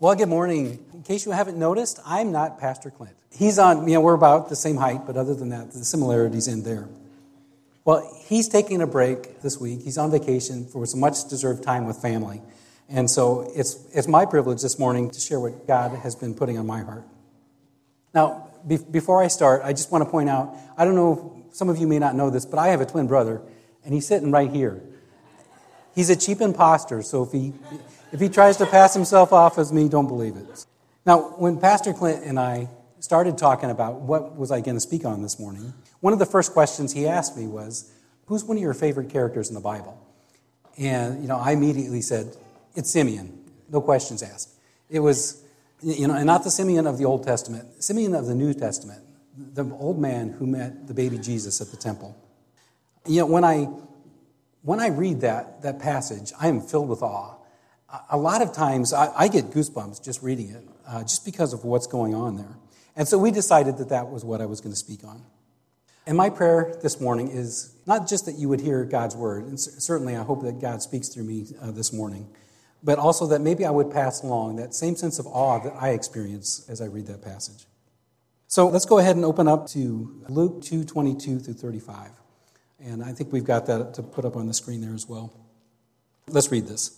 Well, good morning. In case you haven't noticed, I'm not Pastor Clint. He's on, you know, we're about the same height, but other than that, the similarities end there. Well, he's taking a break this week. He's on vacation for some much deserved time with family. And so it's, it's my privilege this morning to share what God has been putting on my heart. Now, be- before I start, I just want to point out I don't know, some of you may not know this, but I have a twin brother, and he's sitting right here. He's a cheap imposter, so if he, if he tries to pass himself off as me, don't believe it. Now, when Pastor Clint and I started talking about what was I going to speak on this morning, one of the first questions he asked me was, "Who's one of your favorite characters in the Bible?" And you know, I immediately said, "It's Simeon." No questions asked. It was, you know, and not the Simeon of the Old Testament, Simeon of the New Testament, the old man who met the baby Jesus at the temple. You know, when I when I read that, that passage, I am filled with awe. A lot of times I, I get goosebumps just reading it, uh, just because of what's going on there. And so we decided that that was what I was going to speak on. And my prayer this morning is not just that you would hear God's word, and certainly I hope that God speaks through me uh, this morning, but also that maybe I would pass along that same sense of awe that I experience as I read that passage. So let's go ahead and open up to Luke 2 22 through 35. And I think we've got that to put up on the screen there as well. Let's read this.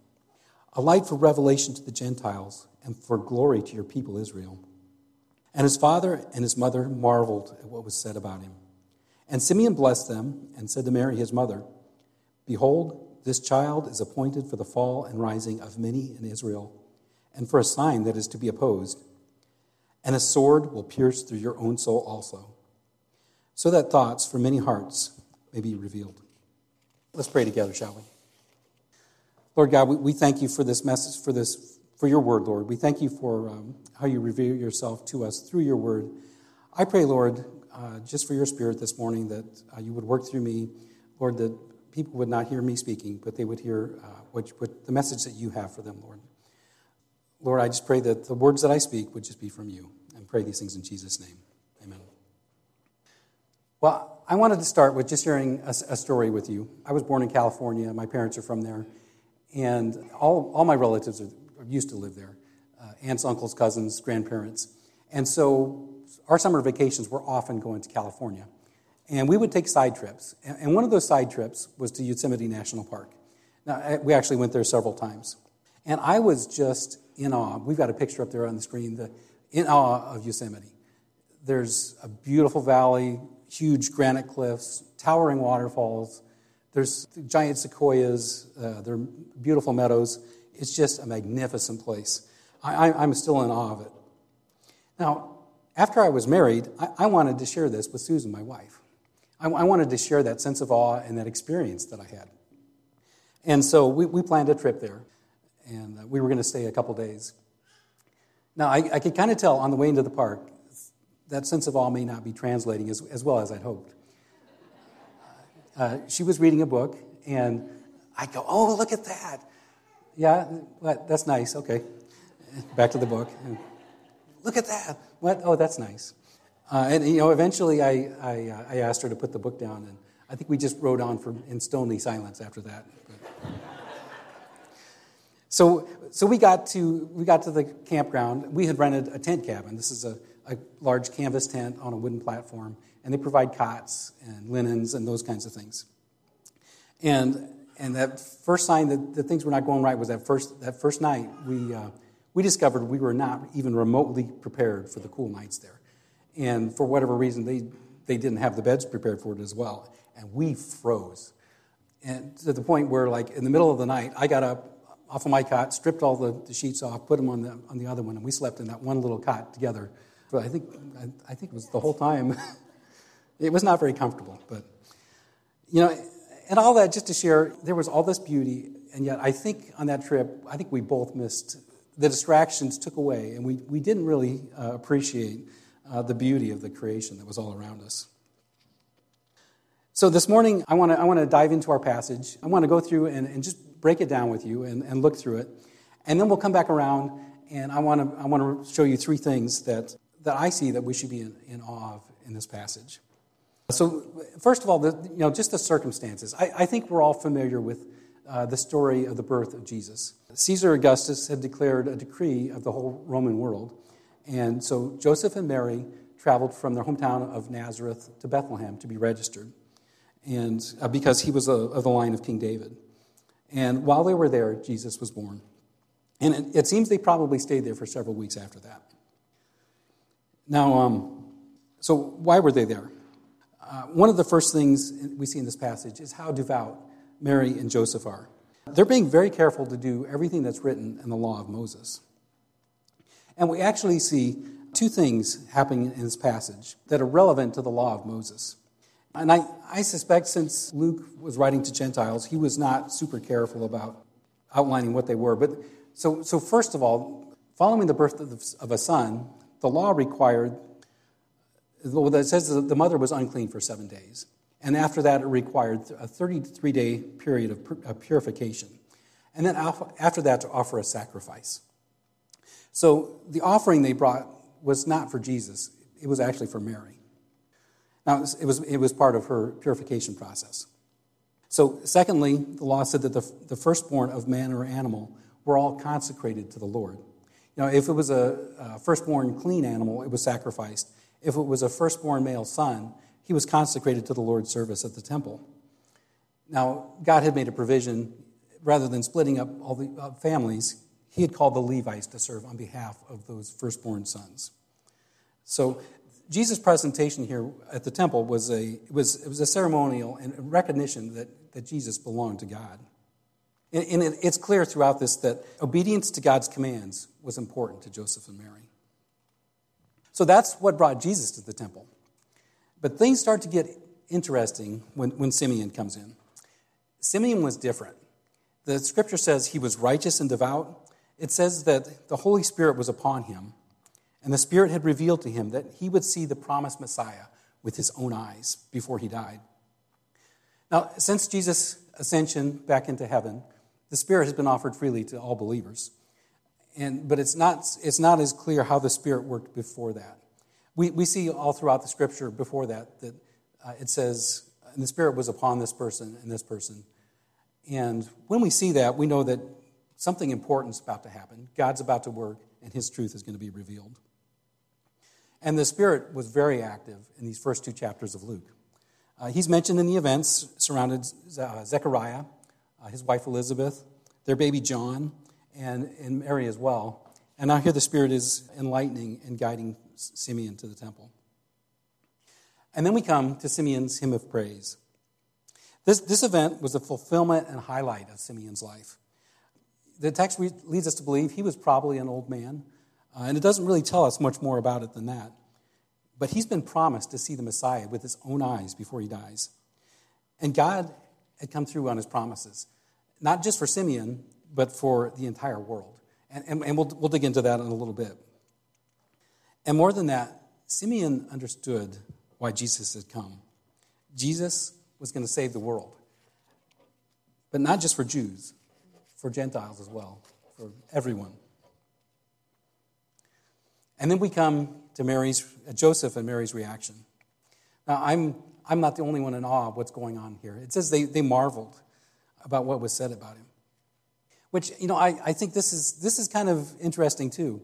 a light for revelation to the Gentiles and for glory to your people Israel. And his father and his mother marveled at what was said about him. And Simeon blessed them and said to Mary, his mother, Behold, this child is appointed for the fall and rising of many in Israel, and for a sign that is to be opposed. And a sword will pierce through your own soul also so that thoughts from many hearts may be revealed. Let's pray together, shall we? Lord God, we, we thank you for this message, for this, for your word, Lord. We thank you for um, how you reveal yourself to us through your word. I pray, Lord, uh, just for your spirit this morning, that uh, you would work through me, Lord, that people would not hear me speaking, but they would hear uh, what, what the message that you have for them, Lord. Lord, I just pray that the words that I speak would just be from you. And pray these things in Jesus' name. Amen. Well, I wanted to start with just sharing a, a, story with you. I was born in California. My parents are from there. And all, all my relatives are, used to live there uh, aunts, uncles, cousins, grandparents. And so our summer vacations were often going to California. And we would take side trips. And one of those side trips was to Yosemite National Park. Now, we actually went there several times. And I was just in awe. We've got a picture up there on the screen, the, in awe of Yosemite. There's a beautiful valley, huge granite cliffs, towering waterfalls. There's giant sequoias. Uh, there are beautiful meadows. It's just a magnificent place. I, am still in awe of it. Now, after I was married, I, I wanted to share this with Susan, my wife. I, I, wanted to share that sense of awe and that experience that I had. And so we, we planned a trip there, and uh, we were going to stay a couple days. Now, I, I could kind of tell on the way into the park that sense of awe may not be translating as, as well as I'd hoped. Uh, she was reading a book, and I go, Oh, look at that. Yeah, what? that's nice. Okay. Back to the book. look at that. What? Oh, that's nice. Uh, and, you know, eventually I, I, uh, I, asked her to put the book down, and I think we just wrote on for, in stony silence after that. so, so we got to we got to the campground. We had rented a tent cabin. This is a a large canvas tent on a wooden platform, and they provide cots and linens and those kinds of things. And and that first sign that, that things were not going right was that first that first night we uh, we discovered we were not even remotely prepared for the cool nights there. And for whatever reason, they, they didn't have the beds prepared for it as well. And we froze. And to the point where, like, in the middle of the night, I got up off of my cot, stripped all the, the sheets off, put them on the, on the other one, and we slept in that one little cot together. But I think, I, I think it was the whole time. it was not very comfortable, but, you know, and all that just to share, there was all this beauty, and yet I think on that trip, I think we both missed, the distractions took away, and we, we didn't really uh, appreciate uh, the beauty of the creation that was all around us. So this morning, I want to I want to dive into our passage. I want to go through and, and just break it down with you and, and look through it. And then we'll come back around, and I want to I want to show you three things that, that I see that we should be in, in awe of in this passage. So, first of all, the, you know, just the circumstances. I, I think we're all familiar with uh, the story of the birth of Jesus. Caesar Augustus had declared a decree of the whole Roman world. And so Joseph and Mary traveled from their hometown of Nazareth to Bethlehem to be registered and uh, because he was a, of the line of King David. And while they were there, Jesus was born. And it, it seems they probably stayed there for several weeks after that. Now, um, so why were they there? Uh, one of the first things we see in this passage is how devout Mary and Joseph are. They're being very careful to do everything that's written in the law of Moses. And we actually see two things happening in this passage that are relevant to the law of Moses. And I, I suspect since Luke was writing to Gentiles, he was not super careful about outlining what they were. But so, so first of all, following the birth of a son, the law required, well, it says that the mother was unclean for seven days. And after that, it required a 33 day period of purification. And then after that, to offer a sacrifice. So the offering they brought was not for Jesus, it was actually for Mary. Now, it was, it was part of her purification process. So, secondly, the law said that the, the firstborn of man or animal were all consecrated to the Lord. Know, if it was a, a firstborn clean animal, it was sacrificed. If it was a firstborn male son, he was consecrated to the Lord's service at the temple. Now, God had made a provision, rather than splitting up all the uh, families, he had called the Levites to serve on behalf of those firstborn sons. So Jesus' presentation here at the temple was a, was, it was a ceremonial and recognition that, that Jesus belonged to God. And, it's clear throughout this that obedience to God's commands was important to Joseph and Mary. So that's what brought Jesus to the temple. But things start to get interesting when, when Simeon comes in. Simeon was different. The scripture says he was righteous and devout. It says that the Holy Spirit was upon him and the Spirit had revealed to him that he would see the promised Messiah with his own eyes before he died. Now, since Jesus' ascension back into heaven, the Spirit has been offered freely to all believers. And, but it's not, it's not as clear how the Spirit worked before that. We, we see all throughout the scripture before that that uh, it says, and the Spirit was upon this person and this person. And when we see that, we know that something important is about to happen. God's about to work, and his truth is going to be revealed. And the Spirit was very active in these first two chapters of Luke. Uh, he's mentioned in the events surrounding uh, Zechariah, uh, his wife Elizabeth, their baby John, and, and Mary as well. And now here the Spirit is enlightening and guiding Simeon to the temple. And then we come to Simeon's hymn of praise. This, this event was the fulfillment and highlight of Simeon's life. The text leads us to believe he was probably an old man uh, and it doesn't really tell us much more about it than that. But he's been promised to see the Messiah with his own eyes before he dies. And God had come through on his promises, not just for Simeon, but for the entire world. And, and, and we'll, we'll dig into that in a little bit. And more than that, Simeon understood why Jesus had come. Jesus was going to save the world, but not just for Jews, for Gentiles as well, for everyone. And then we come to Mary's, uh, Joseph and Mary's reaction. Now, I'm, I'm not the only one in awe of what's going on here. It says they, they marveled about what was said about him. Which, you know, I, I think this is, this is kind of interesting too.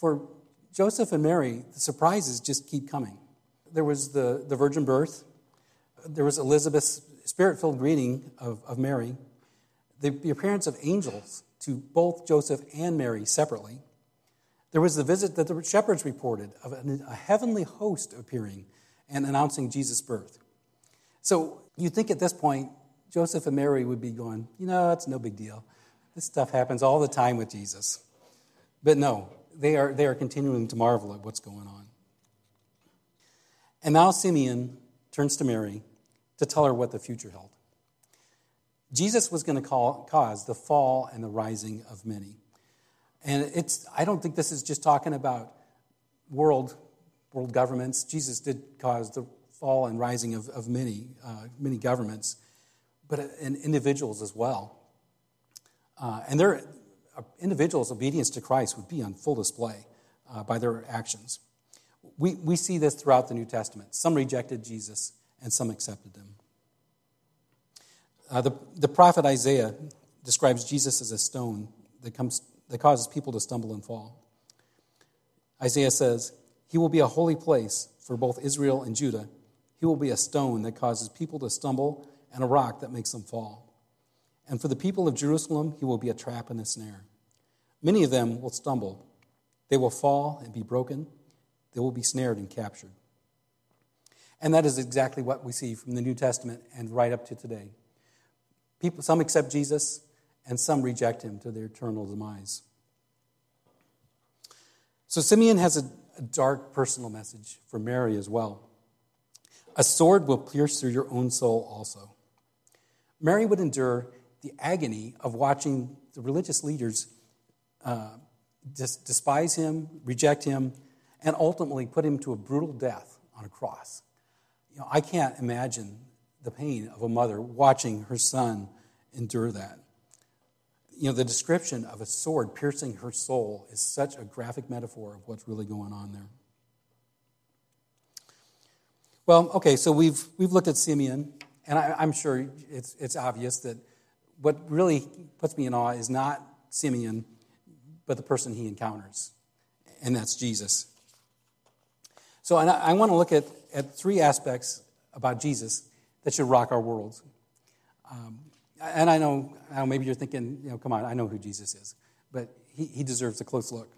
For Joseph and Mary, the surprises just keep coming. There was the, the virgin birth, there was Elizabeth's spirit filled greeting of, of Mary, the, the appearance of angels to both Joseph and Mary separately. There was the visit that the shepherds reported of a heavenly host appearing and announcing Jesus' birth. So you think at this point, Joseph and Mary would be going, you know, it's no big deal. This stuff happens all the time with Jesus. But no, they are, they are continuing to marvel at what's going on. And now Simeon turns to Mary to tell her what the future held. Jesus was going to call, cause the fall and the rising of many. And it's, I don't think this is just talking about world, world governments. Jesus did cause the fall and rising of, of many, uh, many governments, but in individuals as well. Uh, and their uh, individuals' obedience to Christ would be on full display uh, by their actions. We, we see this throughout the New Testament. Some rejected Jesus and some accepted him. Uh, the, the prophet Isaiah describes Jesus as a stone that, comes, that causes people to stumble and fall. Isaiah says, He will be a holy place for both Israel and Judah. He will be a stone that causes people to stumble and a rock that makes them fall. And for the people of Jerusalem, he will be a trap and a snare. Many of them will stumble. They will fall and be broken. They will be snared and captured. And that is exactly what we see from the New Testament and right up to today. People, some accept Jesus, and some reject him to their eternal demise. So Simeon has a, a dark personal message for Mary as well. A sword will pierce through your own soul also. Mary would endure the agony of watching the religious leaders uh, dis- despise him, reject him, and ultimately put him to a brutal death on a cross. You know, I can't imagine the pain of a mother watching her son endure that. You know, the description of a sword piercing her soul is such a graphic metaphor of what's really going on there. Well, okay, so we've, we've looked at Simeon, and I, am sure it's, it's obvious that what really puts me in awe is not Simeon, but the person he encounters, and that's Jesus. So I, I want to look at, at three aspects about Jesus that should rock our world. Um, and I know, I know, maybe you're thinking, you know, come on, I know who Jesus is, but he, he deserves a close look.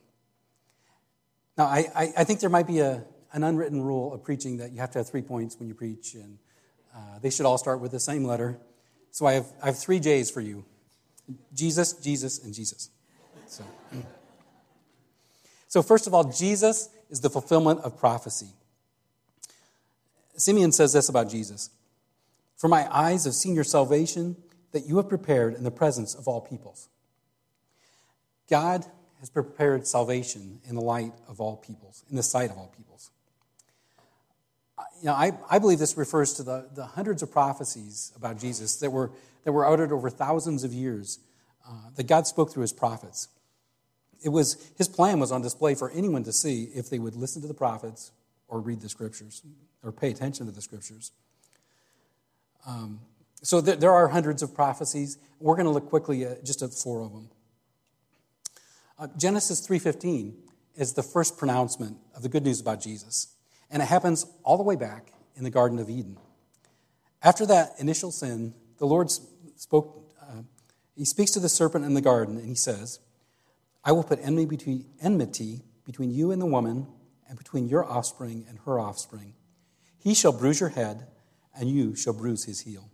Now, I, I, I think there might be a, an unwritten rule of preaching that you have to have three points when you preach, and uh, they should all start with the same letter. So I have, I have three J's for you Jesus, Jesus, and Jesus. So, so, first of all, Jesus is the fulfillment of prophecy. Simeon says this about Jesus For my eyes have seen your salvation that you have prepared in the presence of all peoples. God has prepared salvation in the light of all peoples, in the sight of all peoples you know, I, I believe this refers to the, the hundreds of prophecies about Jesus that were, that were uttered over thousands of years uh, that God spoke through his prophets. It was, his plan was on display for anyone to see if they would listen to the prophets or read the scriptures or pay attention to the scriptures. Um, so there, there, are hundreds of prophecies. We're going to look quickly at just at four of them. Uh, Genesis 3.15 is the first pronouncement of the good news about Jesus. And it happens all the way back in the Garden of Eden. After that initial sin, the Lord spoke, uh, he speaks to the serpent in the garden and he says, I will put enmity between, you and the woman, and between your offspring and her offspring. He shall bruise your head, and you shall bruise his heel.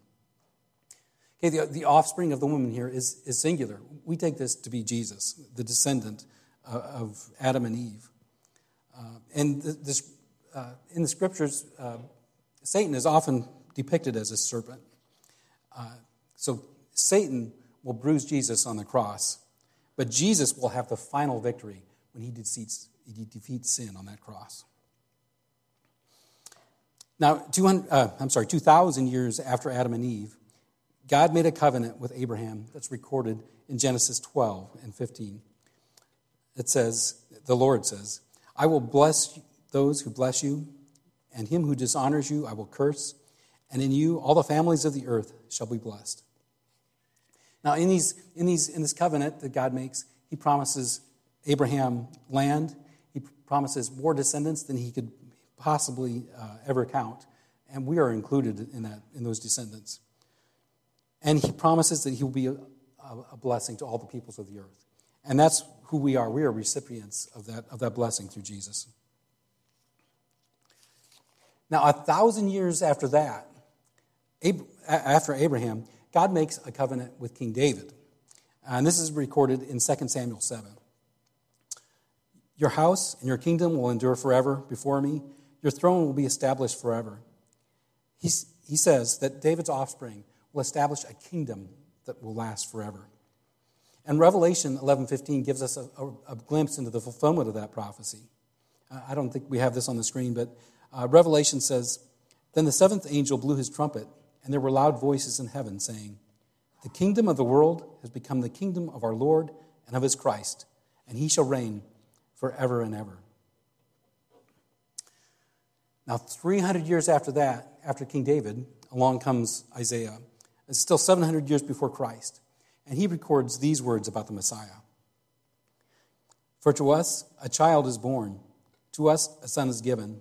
Okay, the, the offspring of the woman here is, is singular. We take this to be Jesus, the descendant uh, of Adam and Eve. Uh, and this uh, in the scriptures, uh, Satan is often depicted as a serpent. Uh, so Satan will bruise Jesus on the cross, but Jesus will have the final victory when he defeats, he defeats sin on that cross. Now, 200, uh, I'm sorry, 2,000 years after Adam and Eve, God made a covenant with Abraham that's recorded in Genesis 12 and 15. It says, the Lord says, I will bless those who bless you, and him who dishonors you I will curse, and in you all the families of the earth shall be blessed. Now, in, these, in, these, in this covenant that God makes, he promises Abraham land, he promises more descendants than he could possibly uh, ever count, and we are included in, that, in those descendants. And he promises that he will be uh, a blessing to all the peoples of the earth. And that's who we are. We are recipients of that, of that blessing through Jesus. Now, a thousand years after that, after Abraham, God makes a covenant with King David. And this is recorded in 2 Samuel 7. Your house and your kingdom will endure forever before me. Your throne will be established forever. He's, he says that David's offspring will establish a kingdom that will last forever. And Revelation 11:15 gives us a, a, a, glimpse into the fulfillment of that prophecy. I don't think we have this on the screen, but uh, Revelation says, Then the seventh angel blew his trumpet, and there were loud voices in heaven saying, The kingdom of the world has become the kingdom of our Lord and of his Christ, and he shall reign forever and ever. Now, 300 years after that, after King David, along comes Isaiah. It's still 700 years before Christ. And he records these words about the Messiah For to us a child is born, to us a son is given,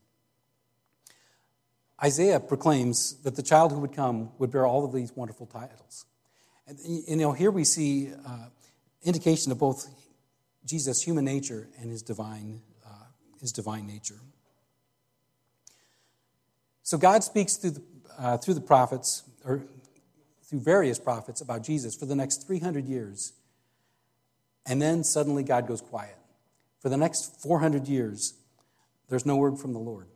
Isaiah proclaims that the child who would come would bear all of these wonderful titles. And, you know, here we see uh, indication of both Jesus' human nature and his divine, uh, his divine nature. So God speaks through the uh, through the prophets, or through various prophets, about Jesus for the next 300 years. And then suddenly God goes quiet. For the next 400 years, there's no word from the Lord.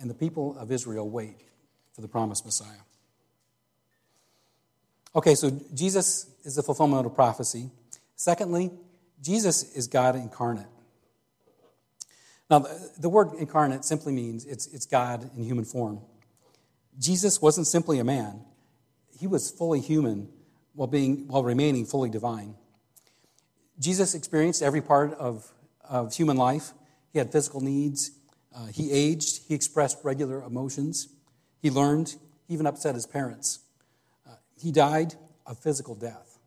And the people of Israel wait for the promised Messiah. Okay, so Jesus is the fulfillment of prophecy. Secondly, Jesus is God incarnate. Now, the word incarnate simply means it's, it's God in human form. Jesus wasn't simply a man, he was fully human while, being, while remaining fully divine. Jesus experienced every part of, of human life. He had physical needs, uh, he aged, he expressed regular emotions, he learned, he even upset his parents. Uh, he died a physical death.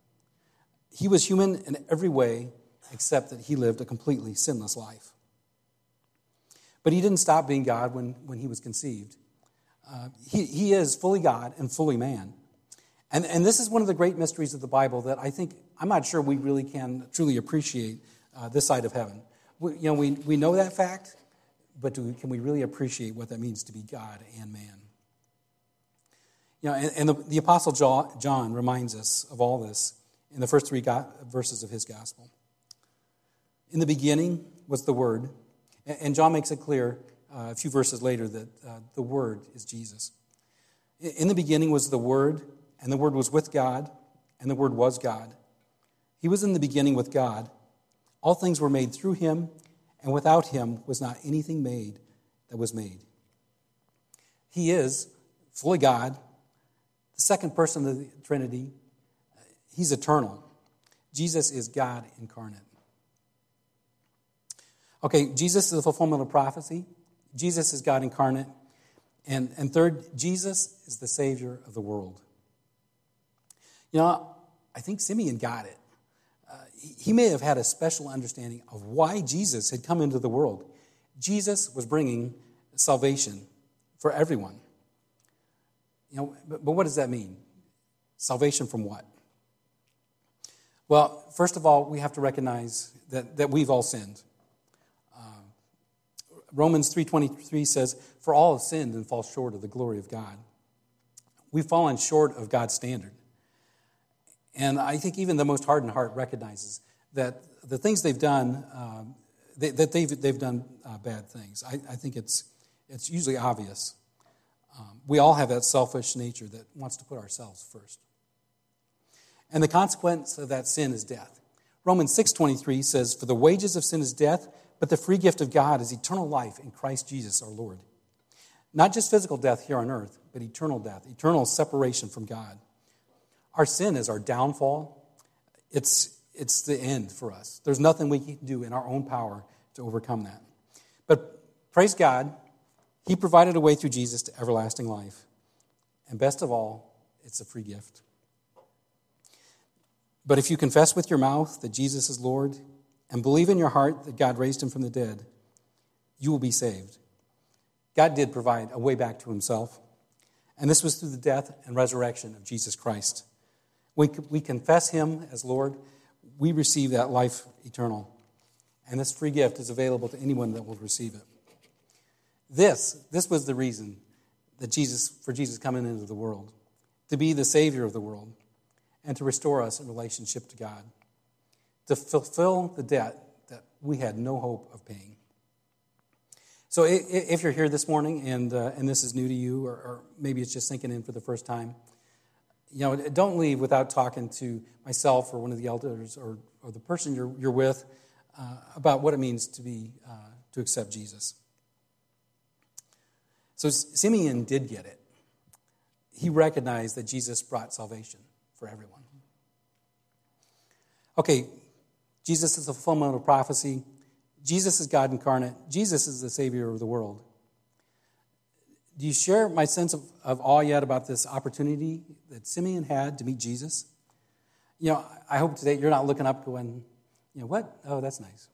He was human in every way except that he lived a completely sinless life. But he didn't stop being God when, when he was conceived. Uh, he, he is fully God and fully man. And, and this is one of the great mysteries of the Bible that I think, I'm not sure we really can truly appreciate uh, this side of heaven. We, you know, we, we know that fact, but we, can we really appreciate what that means to be God and man? You know, and, and the, the, Apostle John reminds us of all this in the first three verses of his gospel. In the beginning was the Word, and, and John makes it clear uh, a few verses later that uh, the Word is Jesus. In the beginning was the Word, and the Word was with God, and the Word was God. He was in the beginning with God. All things were made through him, and without him was not anything made that was made. He is fully God, the second person of the Trinity. He's eternal. Jesus is God incarnate. Okay, Jesus is the fulfillment of prophecy. Jesus is God incarnate. And, and third, Jesus is the Savior of the world. You know, I think Simeon got it. Uh, he may have had a special understanding of why Jesus had come into the world. Jesus was bringing salvation for everyone. You know, but, but what does that mean? Salvation from what? Well, first of all, we have to recognize that, that we've all sinned. Romans 3:23 says, "For all have sinned and fall short of the glory of God." We've fallen short of God's standard. And I think even the most hardened heart recognizes that the things they've done, um, they, that they've, they've done uh, bad things. I, I, think it's, it's usually obvious. Um, we all have that selfish nature that wants to put ourselves first. And the consequence of that sin is death. Romans 6:23 says, "For the wages of sin is death, but the free gift of God is eternal life in Christ Jesus our Lord. Not just physical death here on earth, but eternal death, eternal separation from God. Our sin is our downfall. It's, it's the end for us. There's nothing we can do in our own power to overcome that. But praise God, He provided a way through Jesus to everlasting life. And best of all, it's a free gift. But if you confess with your mouth that Jesus is Lord and believe in your heart that God raised him from the dead, you will be saved. God did provide a way back to himself, and this was through the death and resurrection of Jesus Christ. When we confess him as Lord, we receive that life eternal. And this free gift is available to anyone that will receive it. This, this was the reason that Jesus, for Jesus coming into the world, to be the Savior of the world, and to restore us in relationship to God, to fulfill the debt that we had no hope of paying. So, if you're here this morning and, uh, and this is new to you, or, or maybe it's just sinking in for the first time, you know, don't leave without talking to myself or one of the elders or, or the person you're, you're with uh, about what it means to be uh, to accept Jesus. So Simeon did get it. He recognized that Jesus brought salvation for everyone. Okay, Jesus is the fulfillment of prophecy. Jesus is God incarnate. Jesus is the Savior of the world. Do you share my sense of, of awe yet about this opportunity that Simeon had to meet Jesus? You know, I hope today you're not looking up going, you know, what? Oh, that's nice.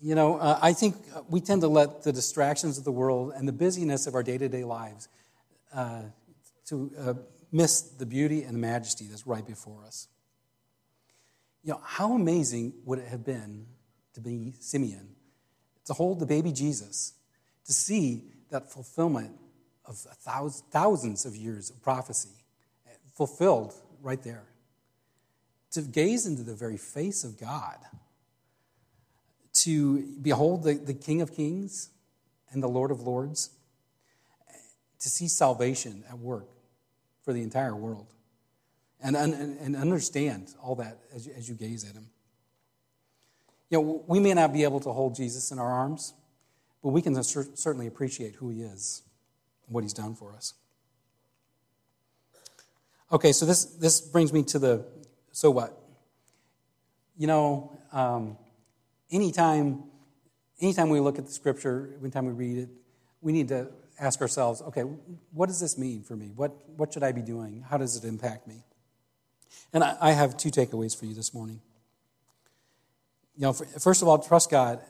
You know, uh, I think we tend to let the distractions of the world and the busyness of our day to day lives uh, to uh, miss the beauty and the majesty that's right before us. You know, how amazing would it have been to be Simeon, to hold the baby Jesus, to see that fulfillment of thousands of years of prophecy eh, fulfilled right there, to gaze into the very face of God to behold the, the King of Kings and the Lord of Lords, to see salvation at work for the entire world, and, and, and understand all that as you, as you gaze at Him. You know, we may not be able to hold Jesus in our arms, but we can certainly appreciate who He is and what He's done for us. Okay, so this, this brings me to the so what? You know, um, anytime, anytime we look at the scripture, anytime we read it, we need to ask ourselves, okay, what does this mean for me? What, what should I be doing? How does it impact me? And I, I have two takeaways for you this morning. You know, first of all, trust God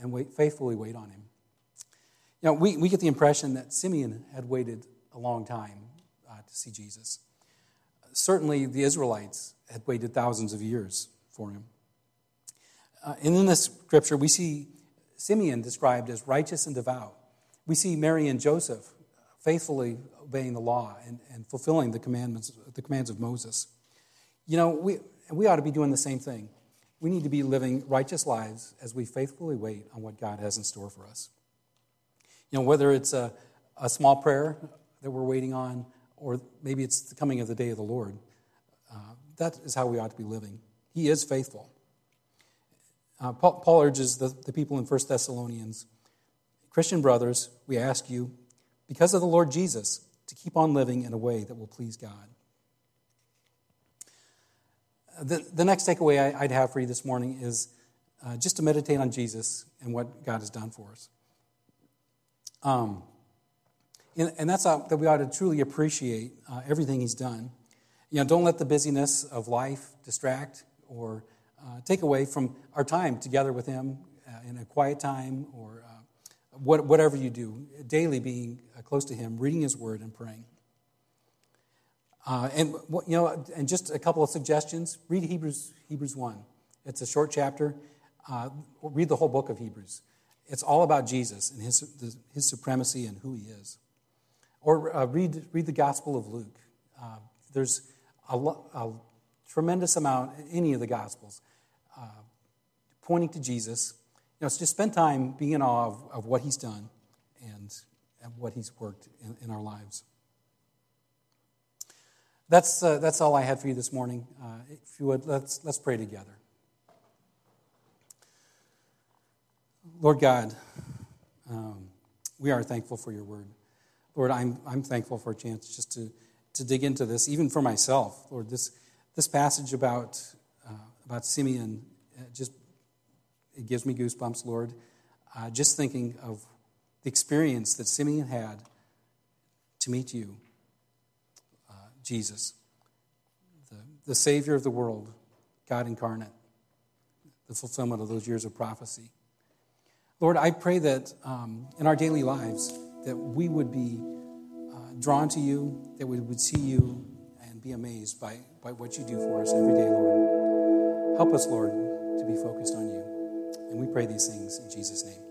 and wait, faithfully wait on Him. You know, we, we get the impression that Simeon had waited a long time uh, to see Jesus. Certainly, the Israelites had waited thousands of years for him. Uh, and in this scripture, we see Simeon described as righteous and devout. We see Mary and Joseph faithfully obeying the law and, and fulfilling the commandments, the commands of Moses. You know, we, we ought to be doing the same thing. We need to be living righteous lives as we faithfully wait on what God has in store for us. You know, whether it's a, a small prayer that we're waiting on, or maybe it's the coming of the day of the Lord, uh, that is how we ought to be living. He is faithful. Uh, Paul, Paul, urges the, the people in 1 Thessalonians Christian brothers, we ask you, because of the Lord Jesus, to keep on living in a way that will please God. The, the next takeaway I, would have for you this morning is uh, just to meditate on Jesus and what God has done for us. Um, and, and that's how, that we ought to truly appreciate uh, everything He's done. You know, don't let the busyness of life distract or uh, take away from our time together with Him uh, in a quiet time or uh, what, whatever you do, daily being uh, close to Him, reading His Word and praying. Uh, and you know, and just a couple of suggestions. Read Hebrews Hebrews one. It's a short chapter. Read the whole book of Hebrews. It's all about Jesus and his his supremacy and who he is. Or uh, read read the Gospel of Luke. there's a, a, tremendous amount in any of the Gospels uh, pointing to Jesus. You know, so just spend time being in awe of, of what he's done and, and what he's worked in, in our lives. That's, uh, that's all I had for you this morning. Uh, if you would, let's, let's pray together. Lord God, um, we are thankful for your word. Lord, I'm, I'm thankful for a chance just to, to dig into this, even for myself. Lord, this, this passage about, uh, about Simeon uh, just it gives me goosebumps, Lord. Uh, just thinking of the experience that Simeon had to meet you, uh, Jesus, the, the Savior of the world, God incarnate, the fulfillment of those years of prophecy. Lord, I pray that um, in our daily lives that we would be uh, drawn to you, that we would see you and be amazed by, by what you do for us every day, Lord. Help us, Lord, to be focused on you. And we pray these things in Jesus' name.